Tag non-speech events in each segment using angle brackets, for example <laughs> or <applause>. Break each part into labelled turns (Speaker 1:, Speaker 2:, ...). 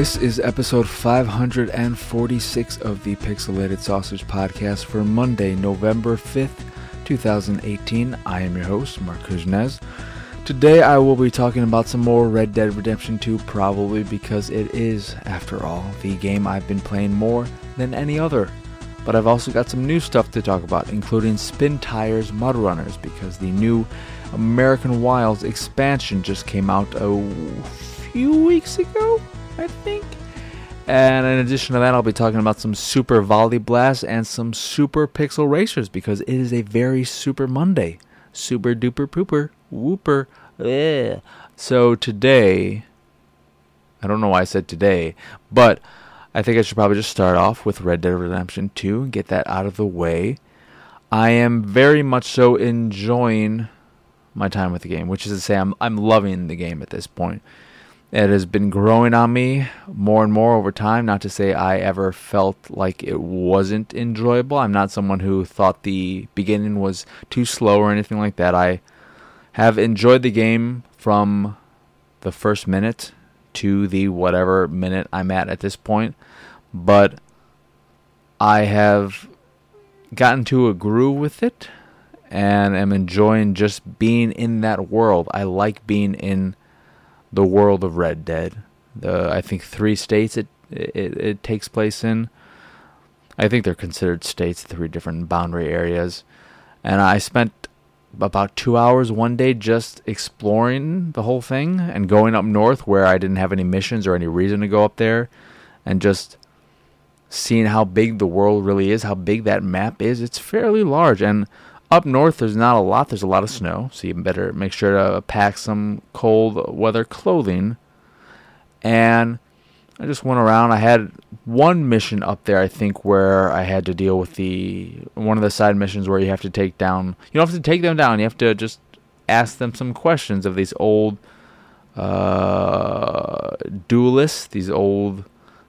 Speaker 1: This is episode 546 of the Pixelated Sausage Podcast for Monday, November 5th, 2018. I am your host, Marc Kuznez. Today I will be talking about some more Red Dead Redemption 2, probably because it is, after all, the game I've been playing more than any other. But I've also got some new stuff to talk about, including Spintires MudRunners, because the new American Wilds expansion just came out a few weeks ago, I think. And in addition to that, I'll be talking about some Super Volley Blast and some Super Pixel Racers because it is a very Super Monday. Super duper pooper whooper. Ugh. So today, I don't know why I said today, but I think I should probably just start off with Red Dead Redemption 2 and get that out of the way. I am very much so enjoying my time with the game, which is to say, I'm I'm loving the game at this point. It has been growing on me more and more over time. Not to say I ever felt like it wasn't enjoyable. I'm not someone who thought the beginning was too slow or anything like that. I have enjoyed the game from the first minute to the whatever minute I'm at at this point. But I have gotten to a groove with it and am enjoying just being in that world. I like being in the world of Red Dead. The I think three states it it, it takes place in. I think they're considered states, three different boundary areas. And I spent about two hours one day just exploring the whole thing and going up north where I didn't have any missions or any reason to go up there and just seeing how big the world really is, how big that map is. It's fairly large. And up north, there's not a lot. There's a lot of snow, so you better make sure to pack some cold weather clothing. And I just went around. I had one mission up there, I think, where I had to deal with the one of the side missions where you have to take down. You don't have to take them down. You have to just ask them some questions of these old uh, duelists, these old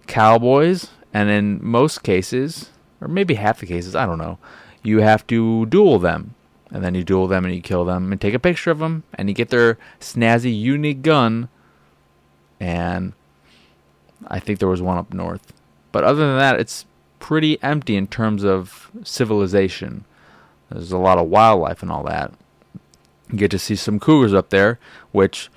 Speaker 1: cowboys, and in most cases, or maybe half the cases, I don't know you have to duel them. And then you duel them and you kill them and take a picture of them and you get their snazzy, unique gun. And I think there was one up north. But other than that, it's pretty empty in terms of civilization. There's a lot of wildlife and all that. You get to see some cougars up there, which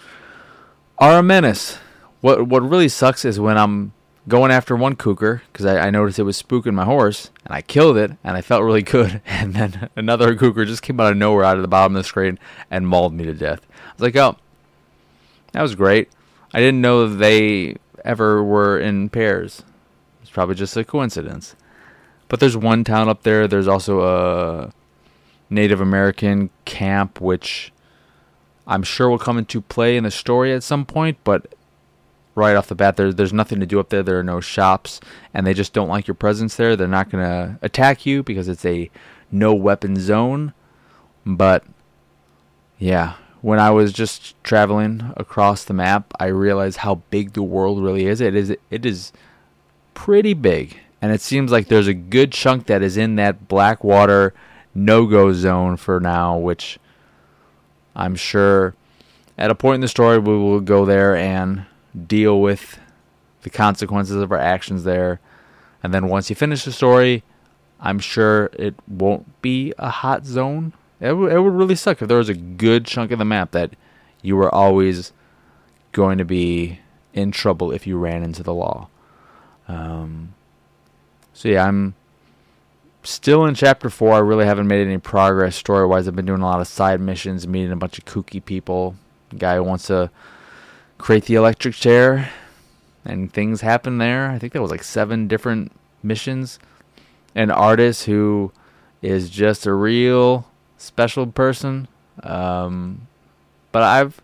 Speaker 1: are a menace. What what really sucks is when I'm going after one cougar because I, I, noticed it was spooking my horse and I killed it and I felt really good. <laughs> And then another cougar just came out of nowhere out of the bottom of the screen and mauled me to death. I was like, oh, that was great. I didn't know they ever were in pairs. It's probably just a coincidence. But there's one town up there. There's also a Native American camp, which I'm sure will come into play in the story at some point, but right off the bat. There, there's nothing to do up there. There are no shops, and they just don't like your presence there. They're not going to attack you because it's a no weapon zone. But yeah, when I was just traveling across the map, I realized how big the world really is. It is it is pretty big, and it seems like there's a good chunk that is in that black water no-go zone for now, which I'm sure at a point in the story we will go there and deal with the consequences of our actions there. And then once you finish the story, I'm sure it won't be a hot zone. It, w- it would really suck if there was a good chunk of the map that you were always going to be in trouble if you ran into the law. Um, so yeah, I'm still in chapter four. I really haven't made any progress story wise. I've been doing a lot of side missions, meeting a bunch of kooky people. Guy who wants to create the electric chair, and things happen there. I think there was like seven different missions. An artist who is just a real special person. Um, but I've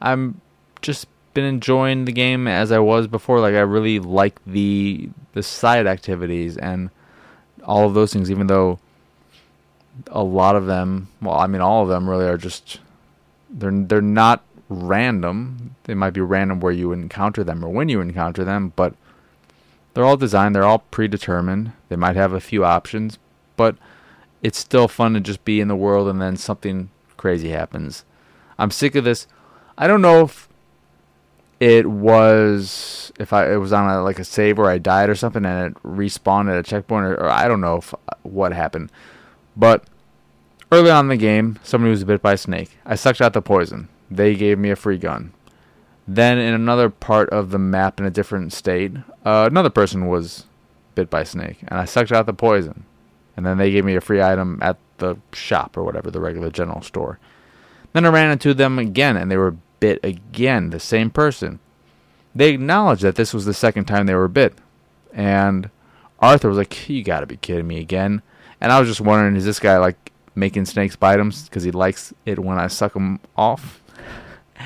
Speaker 1: I'm just been enjoying the game as I was before. Like I really like the the side activities and all of those things. Even though a lot of them, well, I mean, all of them really are just they're they're not random. They might be random where you encounter them or when you encounter them, but they're all designed, they're all predetermined. They might have a few options, but it's still fun to just be in the world and then something crazy happens. I'm sick of this. I don't know if it was if I it was on a, like a save or I died or something and it respawned at a checkpoint or, or I don't know if, uh, what happened, but early on in the game, somebody was bit by a snake. I sucked out the poison. They gave me a free gun. Then in another part of the map in a different state, uh, another person was bit by a snake, and I sucked out the poison. And then they gave me a free item at the shop or whatever, the regular general store. Then I ran into them again, and they were bit again, the same person. They acknowledged that this was the second time they were bit. And Arthur was like, You gotta be kidding me again. And I was just wondering, is this guy like making snakes bite him because he likes it when I suck him off?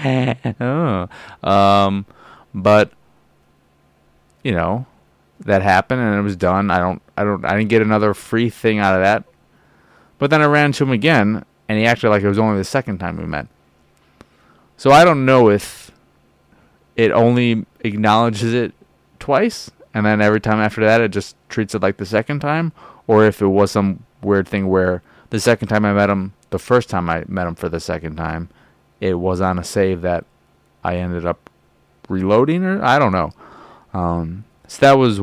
Speaker 1: <laughs> oh. Um, but, you know, that happened and it was done. I don't, I don't, I didn't get another free thing out of that. But then I ran into him again and he acted like it was only the second time we met. So I don't know if it only acknowledges it twice, and then every time after that it just treats it like the second time, or if it was some weird thing where the second time I met him, the first time I met him for the second time, it was on a save that I ended up reloading, or I don't know. Um, so that was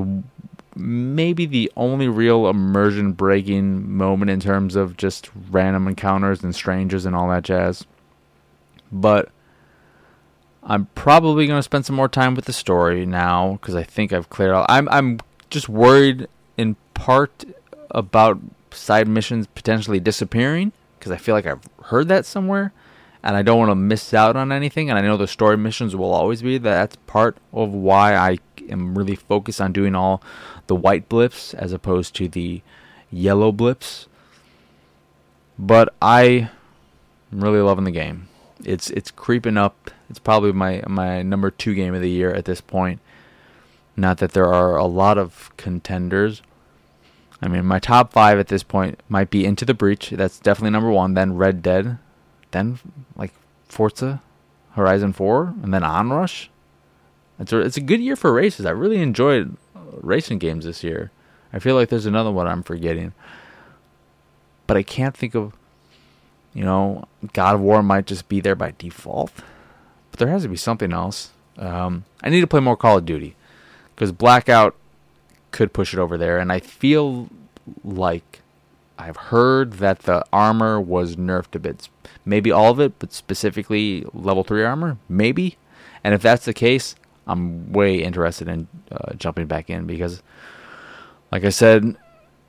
Speaker 1: maybe the only real immersion breaking moment in terms of just random encounters and strangers and all that jazz. But I'm probably going to spend some more time with the story now because I think I've cleared out. I'm I'm just worried in part about side missions potentially disappearing because I feel like I've heard that somewhere and I don't want to miss out on anything. And I know the story missions will always be that. That's part of why I am really focused on doing all the white blips as opposed to the yellow blips. But I am really loving the game. It's it's creeping up. It's probably my my number two game of the year at this point. Not that there are a lot of contenders. I mean, my top five at this point might be Into the Breach. That's definitely number one. Then Red Dead. Then like Forza Horizon 4. And then Onrush. It's a, it's a good year for races. I really enjoyed racing games this year. I feel like there's another one I'm forgetting. But I can't think of you know, God of War might just be there by default, but there has to be something else. Um, I need to play more Call of Duty because Blackout could push it over there, and I feel like I've heard that the armor was nerfed a bit. Maybe all of it, but specifically level three armor, maybe. And if that's the case, I'm way interested in uh, jumping back in because, like I said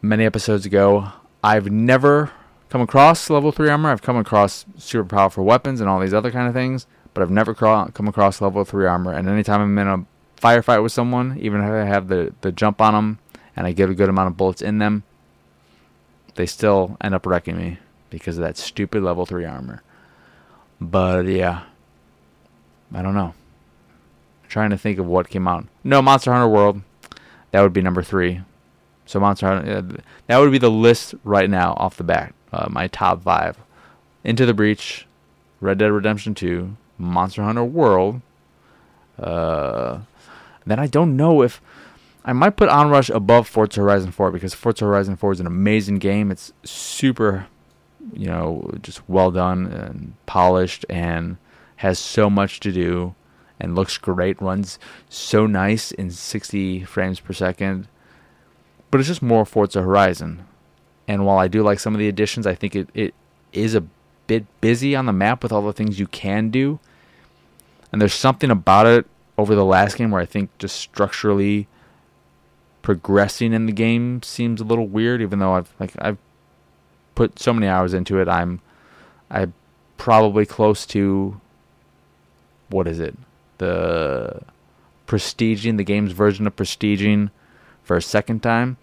Speaker 1: many episodes ago, I've never come across level 3 armor. I've come across super powerful weapons and all these other kind of things, but I've never cro- come across level 3 armor. And anytime I'm in a firefight with someone, even if I have the, the jump on them and I get a good amount of bullets in them, they still end up wrecking me because of that stupid level 3 armor. But yeah, I don't know. I'm trying to think of what came out. No, Monster Hunter World. That would be number three. So Monster Hunter, that would be the list right now off the bat uh, my top five Into the Breach, Red Dead Redemption 2, Monster Hunter World. Uh, then I don't know if I might put Onrush above Forza Horizon 4 because Forza Horizon 4 is an amazing game. It's super, you know, just well done and polished and has so much to do and looks great, runs so nice in 60 frames per second. But it's just more Forza Horizon. And while I do like some of the additions, I think it, it is a bit busy on the map with all the things you can do. And there's something about it over the last game where I think just structurally progressing in the game seems a little weird, even though I've like I've put so many hours into it. I'm I probably close to what is it? The prestiging the game's version of prestiging for a second time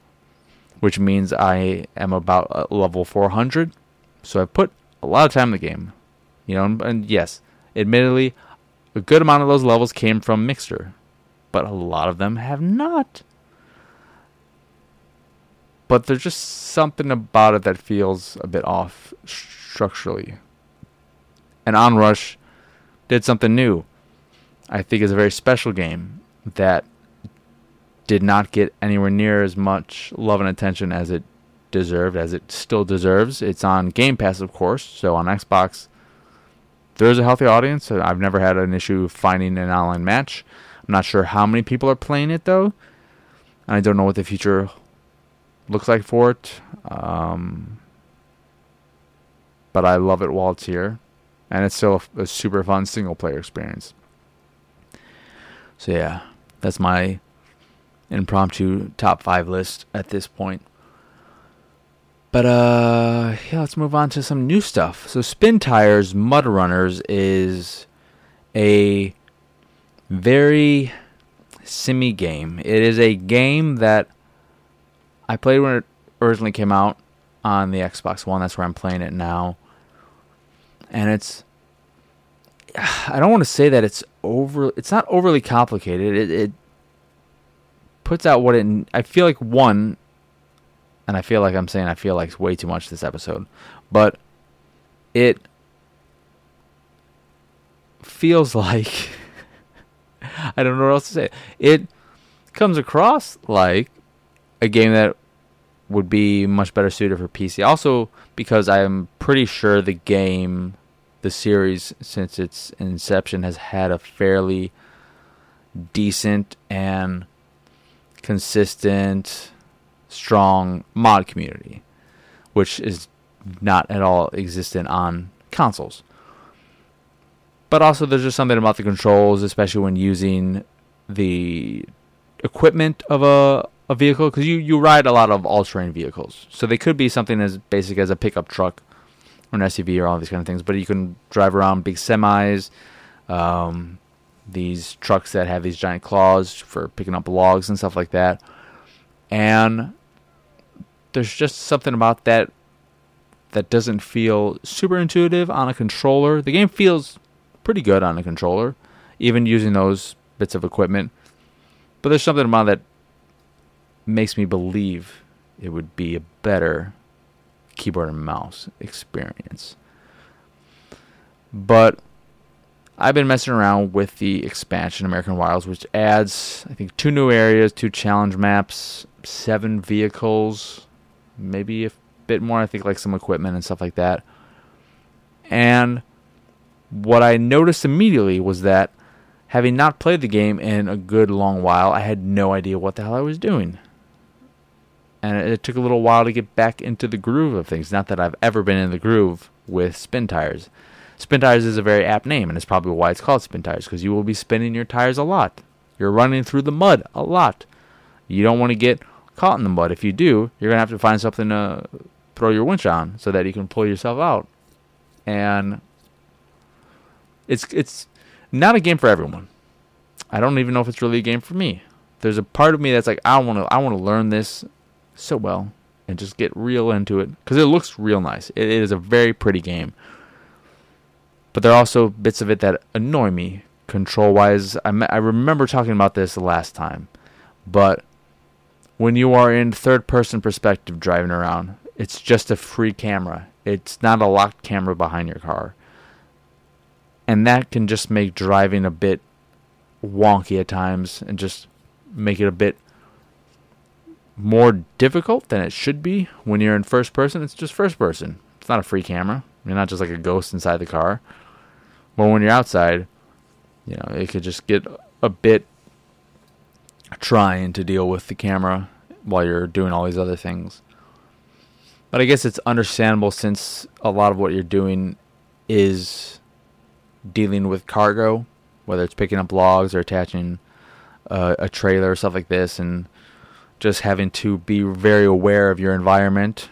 Speaker 1: which means I am about uh, level 400. So I put a lot of time in the game. You know, and, and yes, admittedly, a good amount of those levels came from Mixer, but a lot of them have not. But there's just something about it that feels a bit off structurally. And Onrush did something new. I think is a very special game that did not get anywhere near as much love and attention as it deserved, as it still deserves. It's on Game Pass, of course, so on Xbox there is a healthy audience. I've never had an issue finding an online match. I'm not sure how many people are playing it though. And I don't know what the future looks like for it. Um, but I love it while it's here, and it's still a, a super fun single player experience. So yeah, that's my impromptu top five list at this point. But uh yeah, let's move on to some new stuff. So Spintires MudRunners is a very simmy game. It is a game that I played when it originally came out on the Xbox One. That's where I'm playing it now. And it's I don't want to say that it's over it's not overly complicated. It, it puts out what it I feel like one and I feel like I'm saying I feel like it's way too much this episode, but it feels <laughs> like I don't know what else to say. It comes across like a game that would be much better suited for PC. Also, because I am pretty sure the game, the series, since its inception, has had a fairly decent and consistent strong mod community, which is not at all existent on consoles. But also, there's just something about the controls, especially when using the equipment of a, a vehicle, because you, you ride a lot of all terrain vehicles. So they could be something as basic as a pickup truck or an SUV or all these kind of things, but you can drive around big semis, um, these trucks that have these giant claws for picking up logs and stuff like that. And there's just something about that that doesn't feel super intuitive on a controller. The game feels pretty good on a controller, even using those bits of equipment. But there's something about that makes me believe it would be a better keyboard and mouse experience. But I've been messing around with the expansion American Wilds, which adds I think two new areas, two challenge maps, seven vehicles, maybe a bit more. I think like some equipment and stuff like that. And what I noticed immediately was that having not played the game in a good long while, I had no idea what the hell I was doing. And it took a little while to get back into the groove of things. Not that I've ever been in the groove with Spintires. Spin tires is a very apt name, and it's probably why it's called Spintires because you will be spinning your tires a lot. You're running through the mud a lot. You don't want to get caught in the mud. If you do, you're gonna have to find something to throw your winch on so that you can pull yourself out. And it's it's not a game for everyone. I don't even know if it's really a game for me. There's a part of me that's like I want to I want to learn this so well and just get real into it because it looks real nice. It is a very pretty game. But there are also bits of it that annoy me control wise. I, I remember talking about this last time, but when you are in third person perspective driving around, it's just a free camera. It's not a locked camera behind your car. And that can just make driving a bit wonky at times and just make it a bit more difficult than it should be when you're in first person. It's just first person. It's not a free camera. You're not just like a ghost inside the car. But when you're outside, you know, it could just get a bit trying to deal with the camera while you're doing all these other things. But I guess it's understandable since a lot of what you're doing is dealing with cargo, whether it's picking up logs or attaching uh, a trailer or stuff like this, and just having to be very aware of your environment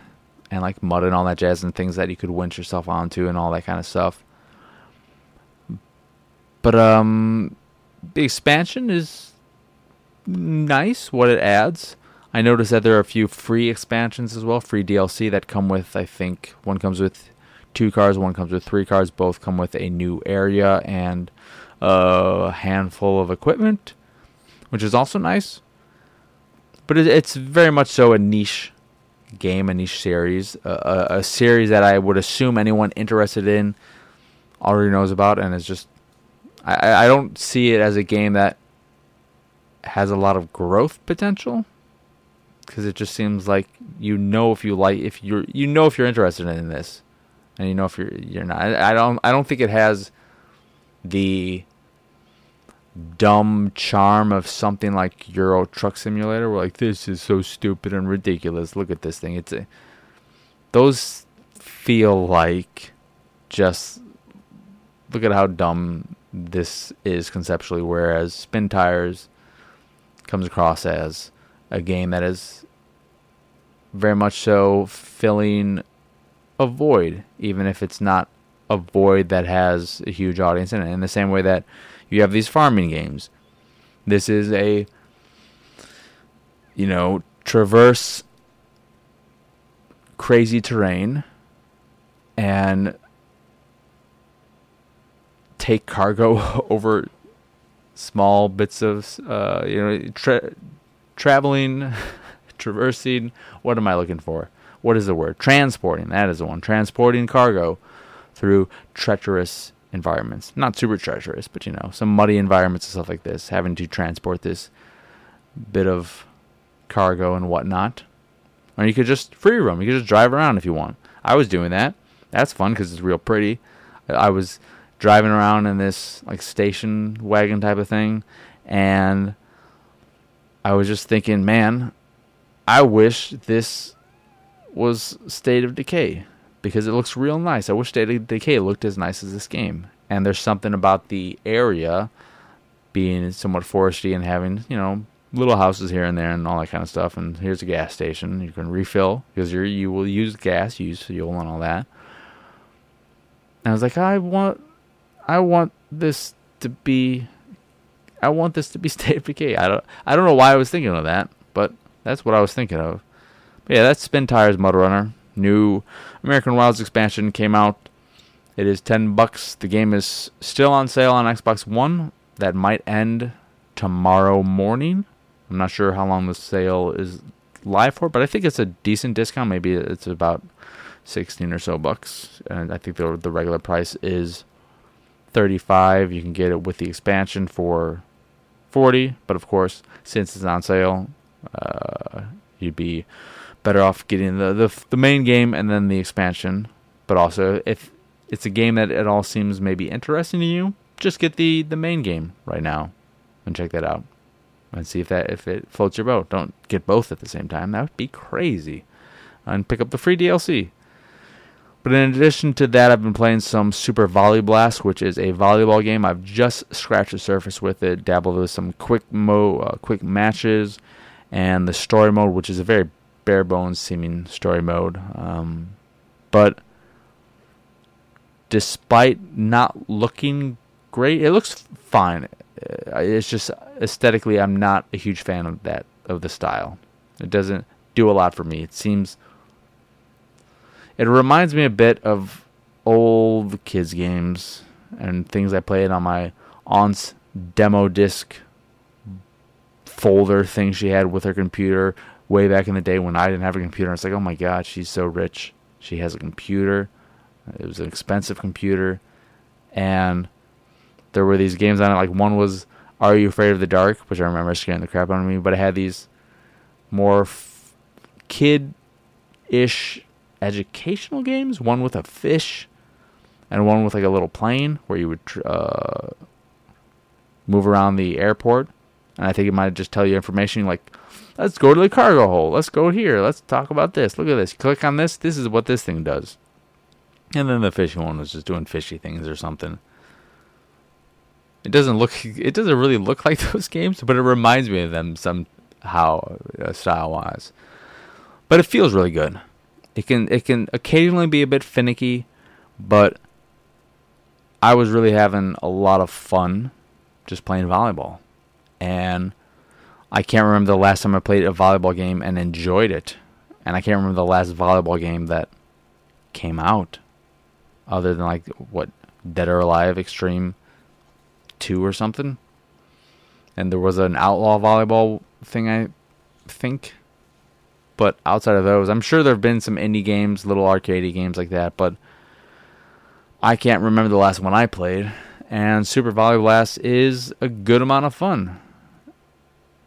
Speaker 1: and like mud and all that jazz and things that you could winch yourself onto and all that kind of stuff. But um, the expansion is nice. What it adds. I noticed that there are a few free expansions as well, free DLC that come with. I think one comes with two cars, one comes with three cars. Both come with a new area and a handful of equipment, which is also nice. But it's very much so a niche game, a niche series, a, a, series that I would assume anyone interested in already knows about, and it's just I, I don't see it as a game that has a lot of growth potential because it just seems like you know if you like if you're you know if you're interested in this and you know if you're you're not. I, I don't I don't think it has the dumb charm of something like Euro Truck Simulator. We're like, this is so stupid and ridiculous. Look at this thing. It's a those feel like just look at how dumb this is conceptually. Whereas Spintires comes across as a game that is very much so filling a void, even if it's not a void that has a huge audience in it. In the same way that you have these farming games. This is a, you know, traverse crazy terrain and take cargo <laughs> over small bits of, uh, you know, tra- traveling, <laughs> traversing. What am I looking for? What is the word? Transporting. That is the one. Transporting cargo through treacherous environments. Not super treacherous, but you know, some muddy environments and stuff like this, having to transport this bit of cargo and whatnot. Or you could just free roam. You could just drive around if you want. I was doing that. That's fun because it's real pretty. I was driving around in this like station wagon type of thing, and I was just thinking, man, I wish this was State of Decay because it looks real nice. I wish State Decay looked as nice as this game. And there's something about the area being somewhat foresty and having, you know, little houses here and there and all that kind of stuff. And here's a gas station. You can refill because you you will use gas, you use fuel and all that. And I was like, I want, I want this to be, I want this to be <laughs> State of Decay. I don't, I don't know why I was thinking of that, but that's what I was thinking of. But yeah, that's Spintires MudRunner new American Wilds expansion came out. It is 10 bucks. The game is still on sale on Xbox One. That might end tomorrow morning. I'm not sure how long the sale is live for, but I think it's a decent discount. Maybe it's about 16 or so bucks. And I think the the regular price is 35. You can get it with the expansion for 40, but of course, since it's on sale, uh, you'd be better off getting the, the the main game and then the expansion. But also, if it's a game that at all seems maybe interesting to you, just get the the main game right now and check that out and see if that if it floats your boat. Don't get both at the same time. That would be crazy. And pick up the free DLC. But in addition to that, I've been playing some Super Volley Blast, which is a volleyball game. I've just scratched the surface with it, dabbled with some quick mo, uh, quick matches, and the story mode, which is a very bare bones seeming story mode. Um, but despite not looking great, it looks fine. Uh, it's just aesthetically, I'm not a huge fan of that of the style. It doesn't do a lot for me. It seems. It reminds me a bit of old kids games and things I played on my aunt's demo disc folder thing she had with her computer way back in the day when I didn't have a computer. It's like, oh my god, she's so rich. She has a computer. It was an expensive computer, and there were these games on it. Like one was Are You Afraid of the Dark, which I remember scaring the crap out of me. But it had these more f- kid-ish educational games. One with a fish, and one with like a little plane where you would uh, move around the airport. And I think it might just tell you information like Let's go to the cargo hold. Let's go here. Let's talk about this. Look at this. Click on this. This is what this thing does. And then the fishy one was just doing fishy things or something. It doesn't look. It doesn't really look <laughs> like those games, but it reminds me of them somehow, uh, style wise. But it feels really good. It can. It can occasionally be a bit finicky, but I was really having a lot of fun just playing volleyball, and I can't remember the last time I played a volleyball game and enjoyed it. And I can't remember the last volleyball game that came out other than like what Dead or Alive Extreme 2 or something. And there was an outlaw volleyball thing I think. But outside of those, I'm sure there've been some indie games, little arcadey games like that, but I can't remember the last one I played. And Super Volley Blast is a good amount of fun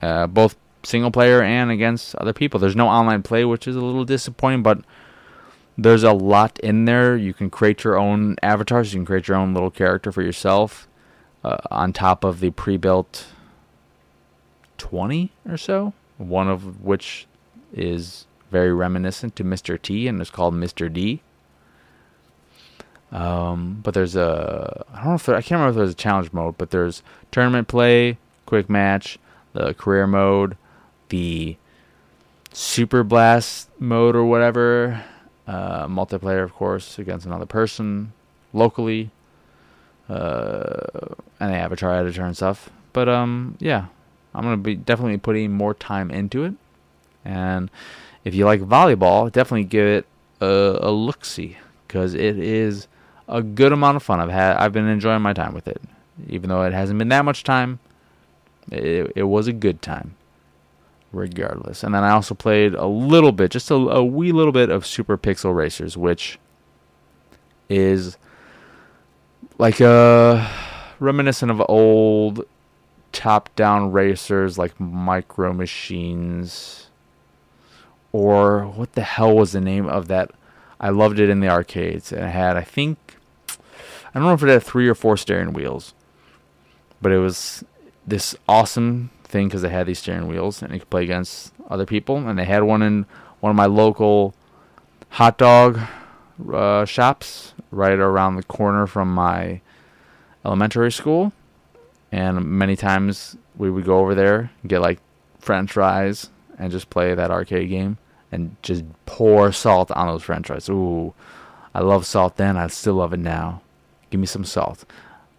Speaker 1: uh, both single player and against other people. There's no online play, which is a little disappointing, but there's a lot in there. You can create your own avatars. You can create your own little character for yourself. uh, on top of the pre-built 20 or so, one of which is very reminiscent to Mr. T and is called Mr. D. Um, but there's a I don't know if there, I can't remember if there's a challenge mode, but there's tournament play, quick match, the career mode, the super blast mode or whatever, uh, multiplayer of course against another person locally, uh, and the avatar editor and stuff. But um, yeah, I'm gonna be definitely putting more time into it, and if you like volleyball, definitely give it a, a look see because it is a good amount of fun. I've had I've been enjoying my time with it, even though it hasn't been that much time. It, it was a good time, regardless. And then I also played a little bit, just a, a wee little bit of Super Pixel Racers, which is like a uh, reminiscent of old top-down racers like Micro Machines or what the hell was the name of that? I loved it in the arcades. And it had, I think, I don't know if it had three or four steering wheels, but it was this awesome thing because they had these steering wheels and you could play against other people. And they had one in one of my local hot dog uh, shops right around the corner from my elementary school. And many times we would go over there get like french fries and just play that arcade game and just pour salt on those french fries. Ooh, I love salt then. I still love it now. Give me some salt.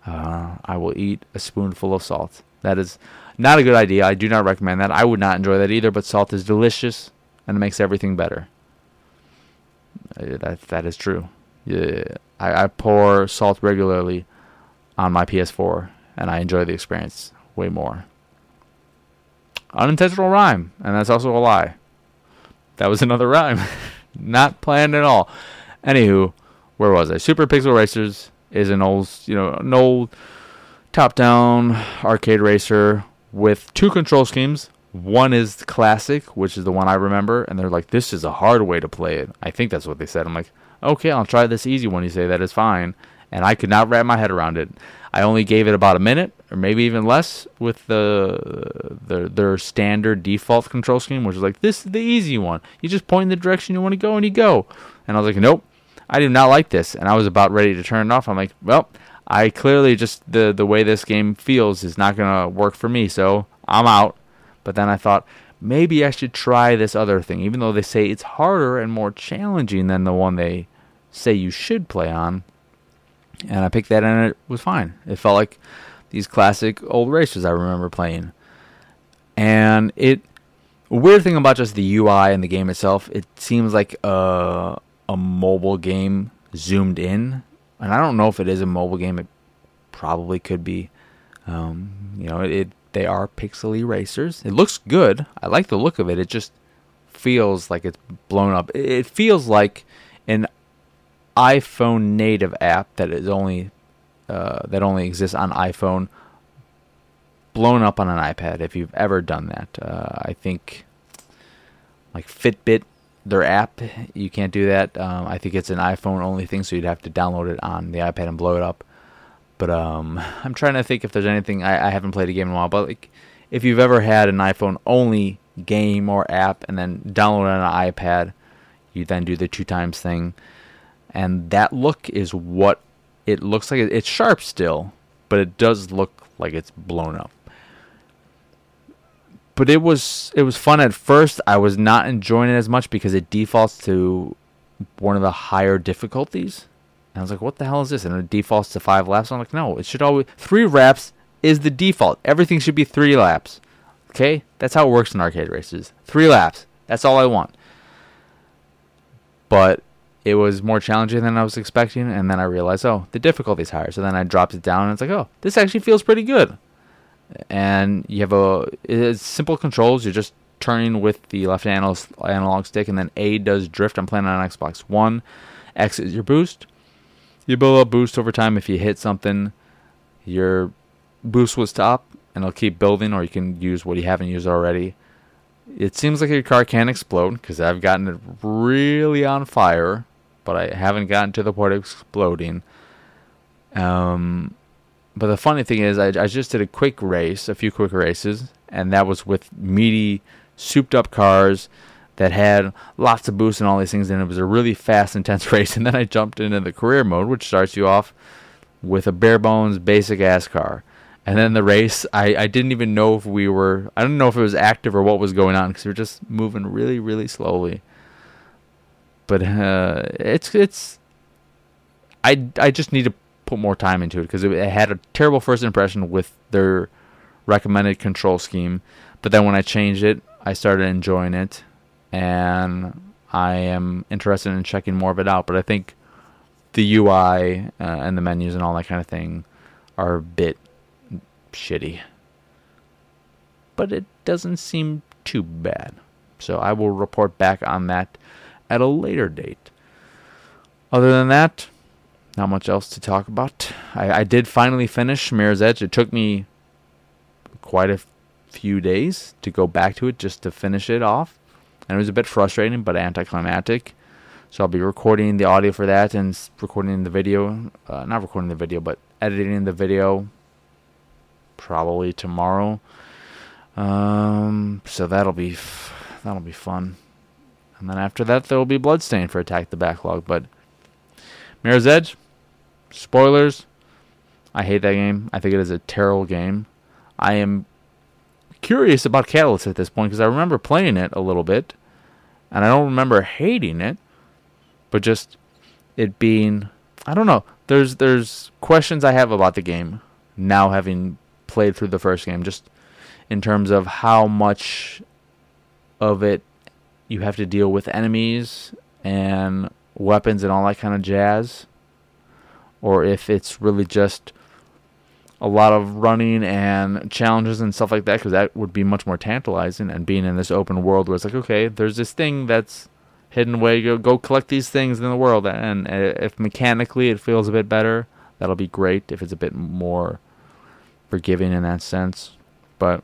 Speaker 1: Uh, I will eat a spoonful of salt. That is not a good idea. I do not recommend that. I would not enjoy that either, but salt is delicious and it makes everything better. Uh, that, that is true. Yeah, I, I pour salt regularly on my PS4 and I enjoy the experience way more. Unintentional rhyme, and that's also a lie. That was <laughs> another rhyme. <laughs> Not planned at all. Anywho, where was I? Super Pixel Racers is an old, you know, an old top-down arcade racer with two control schemes. One is classic, which is the one I remember, and they're like, "This is a hard way to play it." I think that's what they said. I'm like, "Okay, I'll try this easy one." You say that is fine, and I could not wrap my head around it. I only gave it about a minute, or maybe even less, with the, the their standard default control scheme, which is like this is the easy one. You just point in the direction you want to go, and you go. And I was like, nope, I do not like this, and I was about ready to turn it off. I'm like, well, I clearly just the the way this game feels is not gonna work for me, so I'm out. But then I thought maybe I should try this other thing, even though they say it's harder and more challenging than the one they say you should play on and I picked that and it was fine. It felt like these classic old races I remember playing. And it weird thing about just the UI and the game itself, it seems like a a mobile game zoomed in. And I don't know if it is a mobile game. It probably could be. Um, you know, it, they are pixely racers. It looks good. I like the look of it. It just feels like it's blown up. It feels like an iPhone native app that is only uh, that only exists on iPhone blown up on an iPad. If you've ever done that, uh, I think like Fitbit, their app, you can't do that. Um, I think it's an iPhone only thing, so you'd have to download it on the iPad and blow it up. But um, <laughs> I'm trying to think if there's anything I, I haven't played a game in a while. But like, if you've ever had an iPhone only game or app and then download it on an iPad, you then do the two times thing and that look is what it looks like. It's sharp still, but it does look like it's blown up. But it was it was fun at first. I was not enjoying it as much because it defaults to one of the higher difficulties. And I was like, "What the hell is this?" And it defaults to five laps. I'm like, "No, it should always three laps is the default. Everything should be three laps." Okay, that's how it works in arcade races. Three laps. That's all I want. But it was more challenging than I was expecting, and then I realized, oh, the difficulty's higher. So then I dropped it down, and it's like, oh, this actually feels pretty good. And you have a it's simple controls. You're just turning with the left analog, stick, and then A does drift. I'm playing on Xbox One. X is your boost. You build up boost over time. If you hit something, your boost will stop, and it'll keep building, or you can use what you haven't used already. It seems like your car can explode because I've gotten it really on fire but I haven't gotten to the point of exploding. Um, but the funny thing is, I, I just did a quick race, a few quick races, and that was with meaty, souped up cars that had lots of boosts and all these things, and it was a really fast, <laughs> intense race. And then I jumped into the career mode, which starts you off with a bare bones, basic ass car. And then the race, I, I didn't even know if we were, I don't know if it was active or what was going on because we were just moving really, really slowly. But uh, it's, it's, I, I just need to put more time into it because it, had a terrible first impression with their recommended control scheme. But then when I changed it, I started enjoying it and I am interested in checking more of it out. But I think the UI uh, and the menus and all that kind of thing are a bit shitty. But it doesn't seem too bad. So I will report back on that at a later date. Other than that, not much else to talk about. I, I did finally finish Mirror's Edge. It took me quite a few days to go back to it just to finish it off. And it was a bit frustrating, but anticlimactic. So I'll be recording the audio for that and recording the video. Uh, not recording the video, but editing the video probably tomorrow. Um, so that'll be that'll be fun. And then after that, there will be Bloodstain for Attack the Backlog. But Mirror's Edge, spoilers. I hate that game. I think it is a terrible game. I am curious about Catalyst at this point because I remember playing it a little bit, and I don't remember hating it, but just it being I don't know. There's there's questions I have about the game now having played through the first game, just in terms of how much of it you have to deal with enemies and weapons and all that kind of jazz, or if it's really just a lot of running and challenges and stuff like that, because that would be much more tantalizing. And being in this open world where it's like, okay, there's this thing that's hidden away. Go go collect these things in the world, and uh, if mechanically it feels a bit better, that'll be great. If it's a bit more forgiving in that sense. But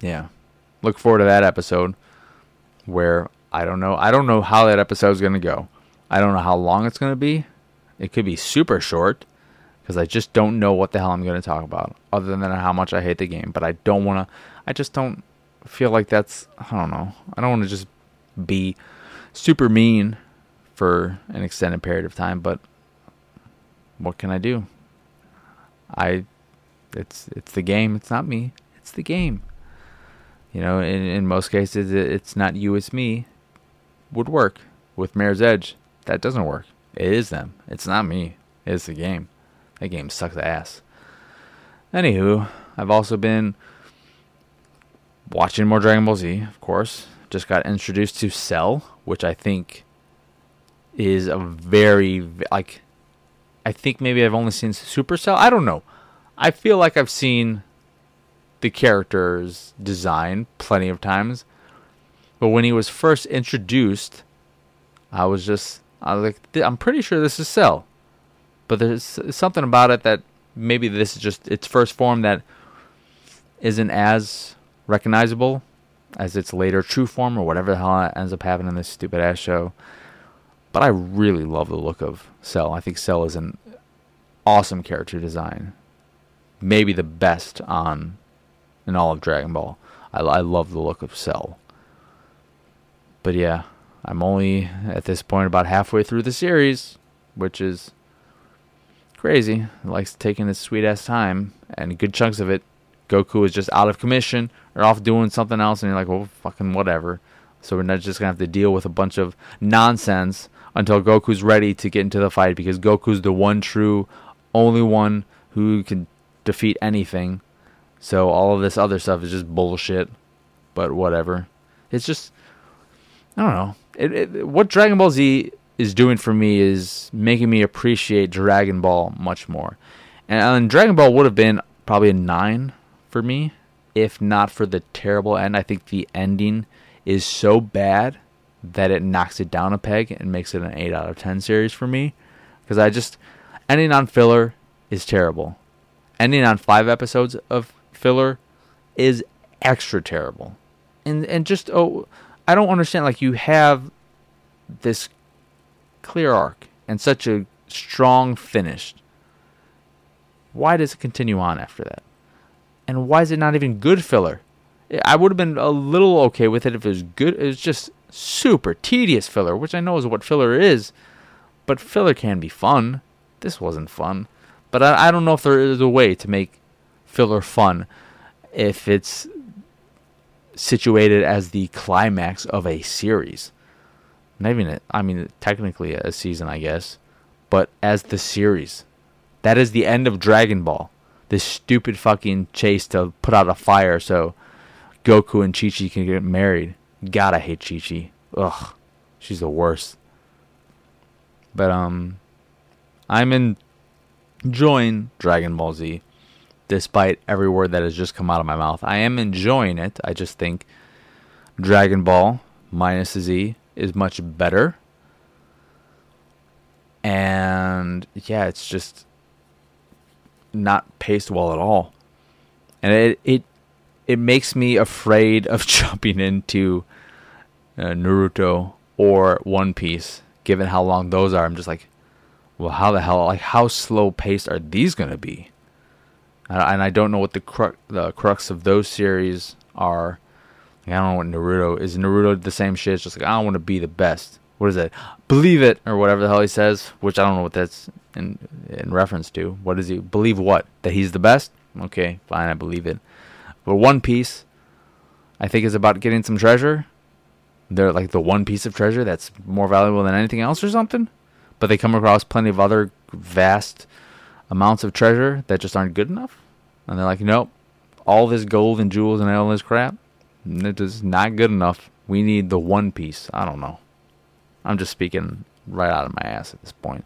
Speaker 1: yeah, look forward to that episode where I don't know. I don't know how that episode is going to go. I don't know how long it's going to be. It could be super short because I just don't know what the hell I'm going to talk about other than how much I hate the game. But I don't want to. I just don't feel like that's. I don't know. I don't want to just be super mean for an extended period of time. But what can I do? I it's it's the game. It's not me. It's the game. You know, in in most cases, it's not you. It's me. Would work with Mirror's Edge. That doesn't work. It is them. It's not me. It's the game. That game sucks ass. Anywho, I've also been watching more Dragon Ball Z, of course. Just got introduced to Cell, which I think is a very like I think maybe I've only seen Supercell. I don't know. I feel like I've seen the character's design plenty of times, but when he was first introduced, I was just I like, I'm pretty sure this is Cell, but there's something about it that maybe this is just its first form that isn't as recognizable as its later true form or whatever the hell ends up happening in this stupid ass show. But I really love the look of Cell. I think Cell is an awesome character design maybe the best on in all of Dragon Ball. I, I love the look of Cell. But yeah, I'm only at this point about halfway through the series, which is crazy. It likes taking its sweet ass time, and good chunks of it, Goku is just out of commission or off doing something else, and you're like, well, fucking whatever. So we're not just gonna have to deal with a bunch of nonsense until Goku's ready to get into the fight because Goku's the one true, only one who can defeat anything. So all of this other stuff is just bullshit. But whatever. It's just I don't know. It, it, what Dragon Ball Z is doing for me is making me appreciate Dragon Ball much more. And, uh, and Dragon Ball would have been probably a 9 for me if not for the terrible end. I think the ending is so bad that it knocks it down a peg and makes it an 8 out of 10 series for me because I just ending on filler is terrible ending on five episodes of filler is extra terrible. And and just oh, I don't understand. Like you have this clear arc and such a strong finish. Why does it continue on after that? And why is it not even good filler? I would have been a little okay with it if it was good. It was just super tedious filler, which I know is what filler is, but filler can be fun. This wasn't fun. But I, I don't know if there is a way to make filler fun if it's situated as the climax of a series. Not even, I mean, technically a season, I guess, but as the series. That is the end of Dragon Ball. This stupid fucking chase to put out a fire so Goku and Chi Chi can get married. God, I hate Chi Chi. Ugh, she's the worst. But um, I'm enjoying Dragon Ball Z, despite every word that has just come out of my mouth. I am enjoying it. I just think Dragon Ball minus Z is much better. And yeah, it's just not paced well at all. And it it it makes me afraid of <laughs> jumping into uh, Naruto or One Piece, given how long those are. I'm just like, well, how the hell, like, how slow paced are these gonna be? And I don't know what the crux, the crux of those series are. I don't know what Naruto is. Naruto the same shit? It's just like I don't want to be the best. What is it? Believe it or whatever the hell he says, which I don't know what that's in in reference to. What is he believe? What that he's the best? Okay, fine, I believe it. But One Piece, I think, is about getting some treasure. They're like the one piece of treasure that's more valuable than anything else, or something. But they come across plenty of other vast amounts of treasure that just aren't good enough, and they're like, nope, all this gold and jewels and all this crap, it is not good enough. We need the one piece. I don't know. I'm just speaking right out of my ass at this point.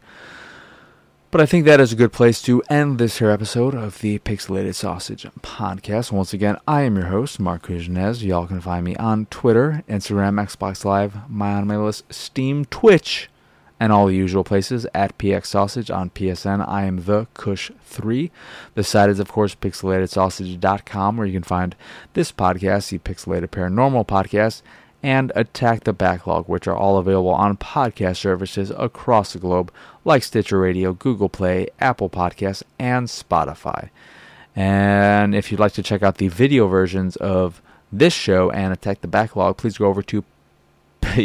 Speaker 1: But I think that is a good place to end this here episode of the Pixelated Sausage Podcast. Once again, I am your host, Marc Kuznez. Y'all can find me on Twitter, Instagram, Xbox Live, MyAnimeList, Steam, Twitch, and all the usual places at PX Sausage on PSN. I am the Kush3. The site is, of course, pixelatedsausage.com, where you can find this podcast, the Pixelated Paranormal Podcast, and Attack the Backlog, which are all available on podcast services across the globe, like Stitcher Radio, Google Play, Apple Podcasts, and Spotify. And if you'd like to check out the video versions of this show and Attack the Backlog, please go over to <laughs>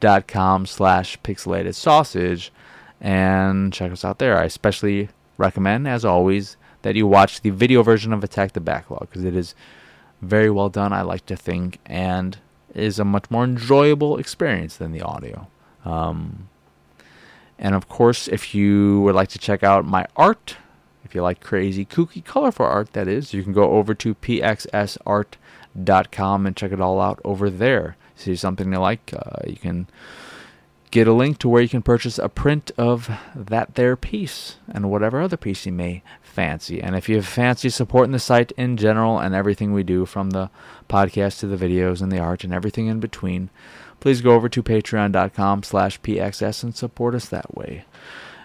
Speaker 1: youtube.com slash pixelated sausage and check us out there. I especially recommend, as always, that you watch the video version of Attack the Backlog because it is very well done, I like to think, and is a much more enjoyable experience than the audio. Um, and of course, if you would like to check out my art, if you like crazy, kooky, colorful art, that is, you can go over to pxsart.com and check it all out over there. See something you like, uh, you can get a link to where you can purchase a print of that there piece and whatever other piece you may fancy. And if you fancy supporting the site in general and everything we do from the podcast to the videos and the art and everything in between, please go over to patreon.com slash pxs and support us that way.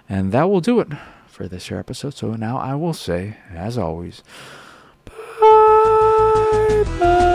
Speaker 1: And that will do it for this here episode. So now I will say, as always, bye bye.